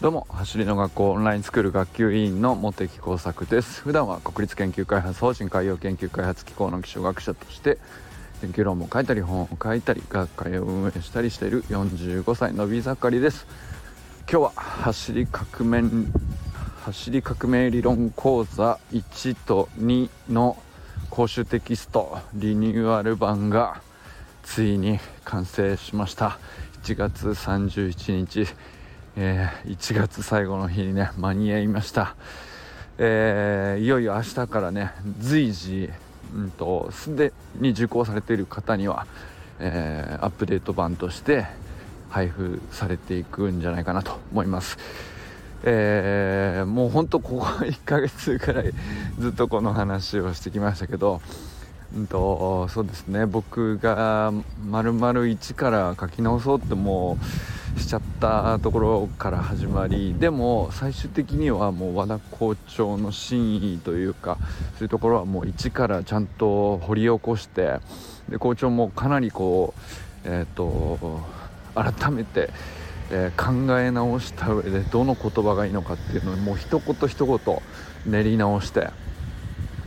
どうも走りの学校オンラインスクール学級委員の茂木耕作です。普段は国立研究開発法人海洋研究開発機構の気象学者として研究論文を書いたり本を書いたり学会を運営したりしている45歳のび盛りです。今日は走り革命走り革命理論講座1と2の公衆テキストリニューアル版がついに完成しました。1月31日。えー、1月最後の日にね間に合いました、えー、いよいよ明日からね随時うんとすでに受講されている方には、えー、アップデート版として配布されていくんじゃないかなと思います。えー、もうほんとここ1ヶ月くらいずっとこの話をしてきましたけど、んとそうですね。僕が丸々一から書き直そうってもうしちゃったところから始まりでも最終的にはもう和田校長の真意というかそういうところはもう一からちゃんと掘り起こしてで校長もかなりこうえっ、ー、と改めて、えー、考え直した上でどの言葉がいいのかっていうのをもう一言一言練り直して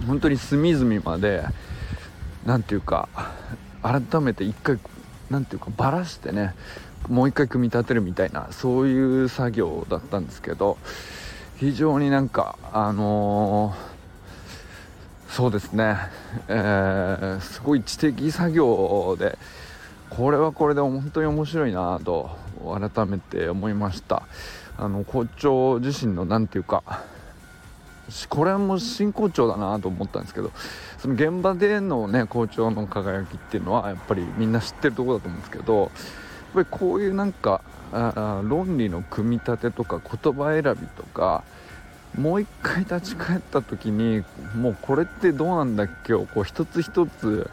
本当に隅々まで何て言うか改めて一回何て言うかばらしてねもう一回組み立てるみたいなそういう作業だったんですけど非常になんかあのー、そうですね、えー、すごい知的作業でこれはこれで本当に面白いなと改めて思いました。あの校長自身の何て言うかこれはもう真校長だなと思ったんですけどその現場でのね校長の輝きっていうのはやっぱりみんな知ってるところだと思うんですけどやっぱりこういうなんかあ論理の組み立てとか言葉選びとかもう一回立ち返った時にもうこれってどうなんだっけをこう一つ一つ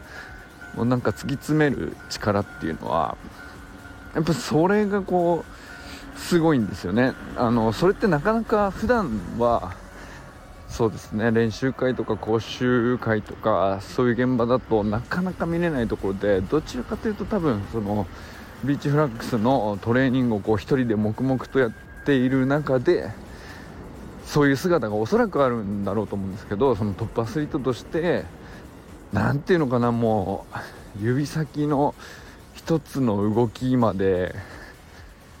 もなんか突き詰める力っていうのはやっぱそれがこうすごいんですよね。あのそれってなかなか普段はそうですね。練習会とか講習会とかそういう現場だとなかなか見れないところでどちらかというと多分そのビーチフラッグスのトレーニングをこう1人で黙々とやっている中でそういう姿がおそらくあるんだろうと思うんですけどそのトップアスリートとして何ていうのかなもう指先の一つの動きまで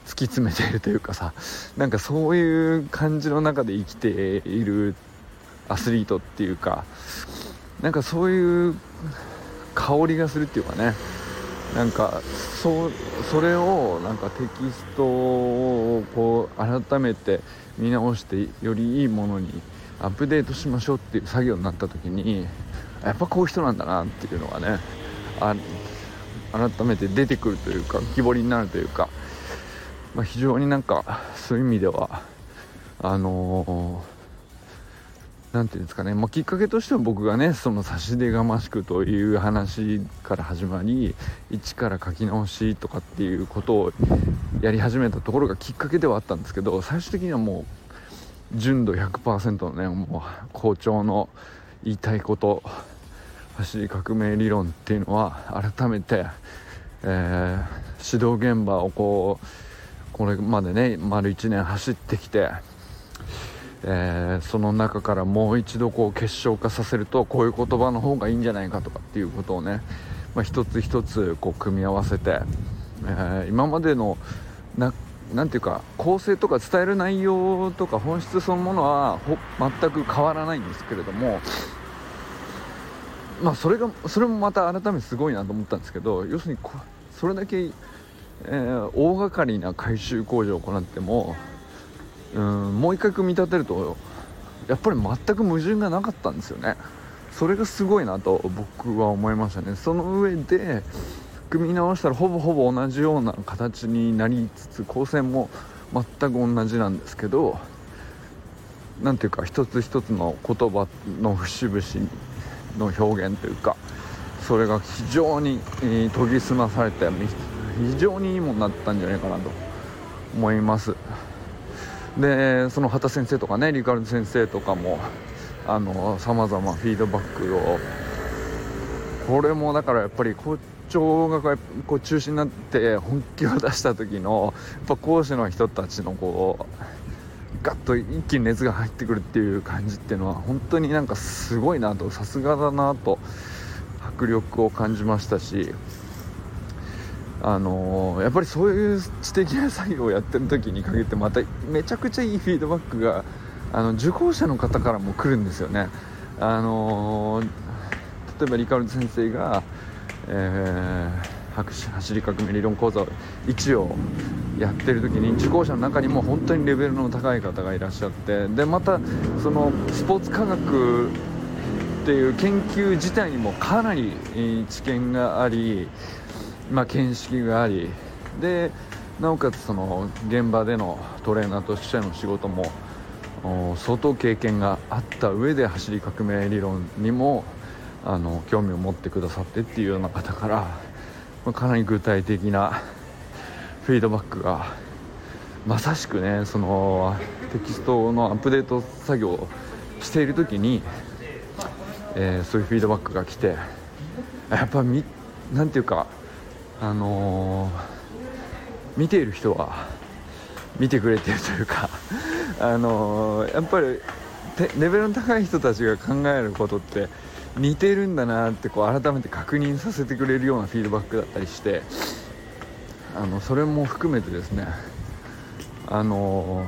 突き詰めているというかさなんかそういう感じの中で生きているアスリートっていうかなんかそういう香りがするっていうかね。なんかそうそれをなんかテキストをこう改めて見直してよりいいものにアップデートしましょうっていう作業になった時にやっぱこういう人なんだなっていうのがねあ改めて出てくるというか浮き彫りになるというか、まあ、非常になんかそういう意味ではあのー何て言うんですかね、まあ、きっかけとしては僕がねその差し出がましくという話から始まり一から書き直しとかっていうことをやり始めたところがきっかけではあったんですけど最終的にはもう純度100%のねもう校長の言いたいこと走り革命理論っていうのは改めて、えー、指導現場をこうこれまでね丸1年走ってきてえー、その中からもう一度こう結晶化させるとこういう言葉の方がいいんじゃないかとかっていうことをね、まあ、一つ一つこう組み合わせて、えー、今までのななんていうか構成とか伝える内容とか本質そのものは全く変わらないんですけれどもまあそれがそれもまた改めてすごいなと思ったんですけど要するにそれだけ、えー、大掛かりな改修工事を行ってもうんもう一回組み立てるとやっぱり全く矛盾がなかったんですよねそれがすごいなと僕は思いましたねその上で組み直したらほぼほぼ同じような形になりつつ構成も全く同じなんですけど何ていうか一つ一つの言葉の節々の表現というかそれが非常に研ぎ澄まされて非常にいいものになったんじゃないかなと思います。でその畑先生とかねリカルド先生とかもさまざまフィードバックを。これもだからやっぱり校長がこう中心になって本気を出した時のやっぱ講師の人たちのこうガッと一気に熱が入ってくるっていう感じっていうのは本当になんかすごいなとさすがだなと迫力を感じましたしあのー、やっぱりそういう知的な作業をやってる時に限ってまためちゃくちゃいいフィードバックがあの受講者の方からも来るんですよね。あのー、例えばリカルド先生が、えー、走り革命理論講座1をやってる時に受講者の中にも本当にレベルの高い方がいらっしゃってでまたそのスポーツ科学っていう研究自体にもかなり知見がありまあ、見識がありでなおかつその現場でのトレーナーとしての仕事も相当経験があった上で走り革命理論にもあの興味を持ってくださってっていうような方から、まあ、かなり具体的なフィードバックがまさしくねそのテキストのアップデート作業をしている時に、えー、そういうフィードバックが来てやっぱみなんていうかあのー、見ている人は見てくれてるというか あのー、やっぱりレベルの高い人たちが考えることって似てるんだなってこう改めて確認させてくれるようなフィードバックだったりしてあのそれも含めてですねあの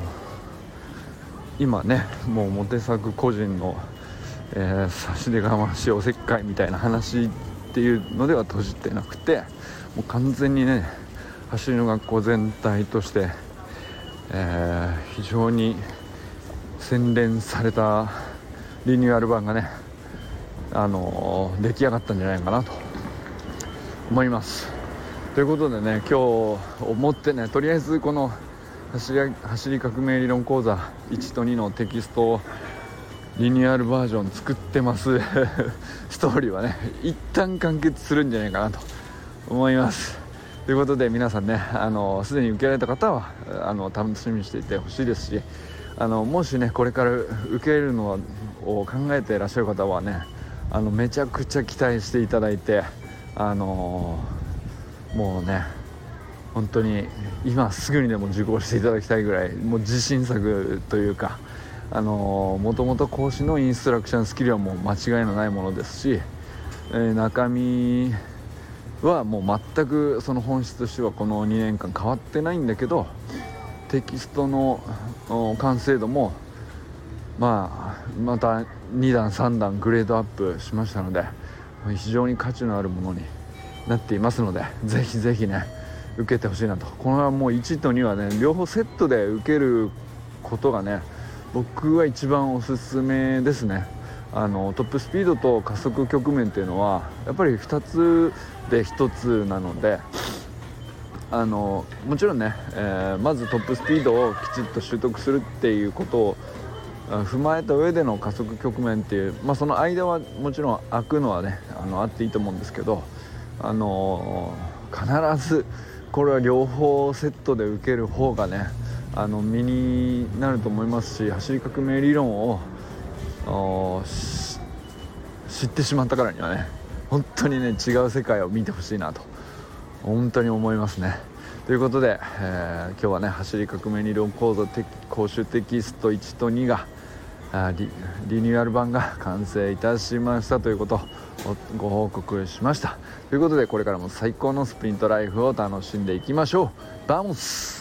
ー、今ねもうモテ作個人の、えー、差し出がましおせっかいみたいな話っていうのでは閉じてなくてもう完全にね走りの学校全体として、えー、非常に洗練されたリニューアル版がね、あのー、出来上がったんじゃないかなと思います。ということでね今日思ってねとりあえずこの走り走り革命理論講座1と2のテキストをリニューアルバージョン作ってます。ストーリーはね一旦完結するんじゃないかなと思います。ということで皆さんねあのすでに受けられた方はあの楽しみにしていてほしいですしあのもしねこれから受けるのを考えていらっしゃる方はねあのめちゃくちゃ期待していただいてあのもうね本当に今すぐにでも受講していただきたいぐらいもう自信作というかあのもともと講師のインストラクションスキルはもう間違いのないものですし、えー、中身はもう全くその本質としてはこの2年間変わってないんだけどテキストの完成度もまあまた2段3段グレードアップしましたので非常に価値のあるものになっていますのでぜひぜひね受けてほしいなと。このはもう1と2はね両方セットで受けることがね僕は一番おすすめですね。あのトップスピードと加速局面っていうのはやっぱり2つで1つなのであのもちろんね、えー、まずトップスピードをきちっと習得するっていうことを踏まえた上での加速局面っていう、まあ、その間はもちろん開くのはねあのあっていいと思うんですけど、あの、必ずこれは両方セットで受ける方がねあの身になると思いますし走り革命理論を知ってしまったからにはね本当にね違う世界を見てほしいなと本当に思いますね。ということで、えー、今日はね走り革命理論講座講習テキスト1と2がリリニューアル版が完成いたしましたということをご報告しました。ということでこれからも最高のスプリントライフを楽しんでいきましょう。 Vamos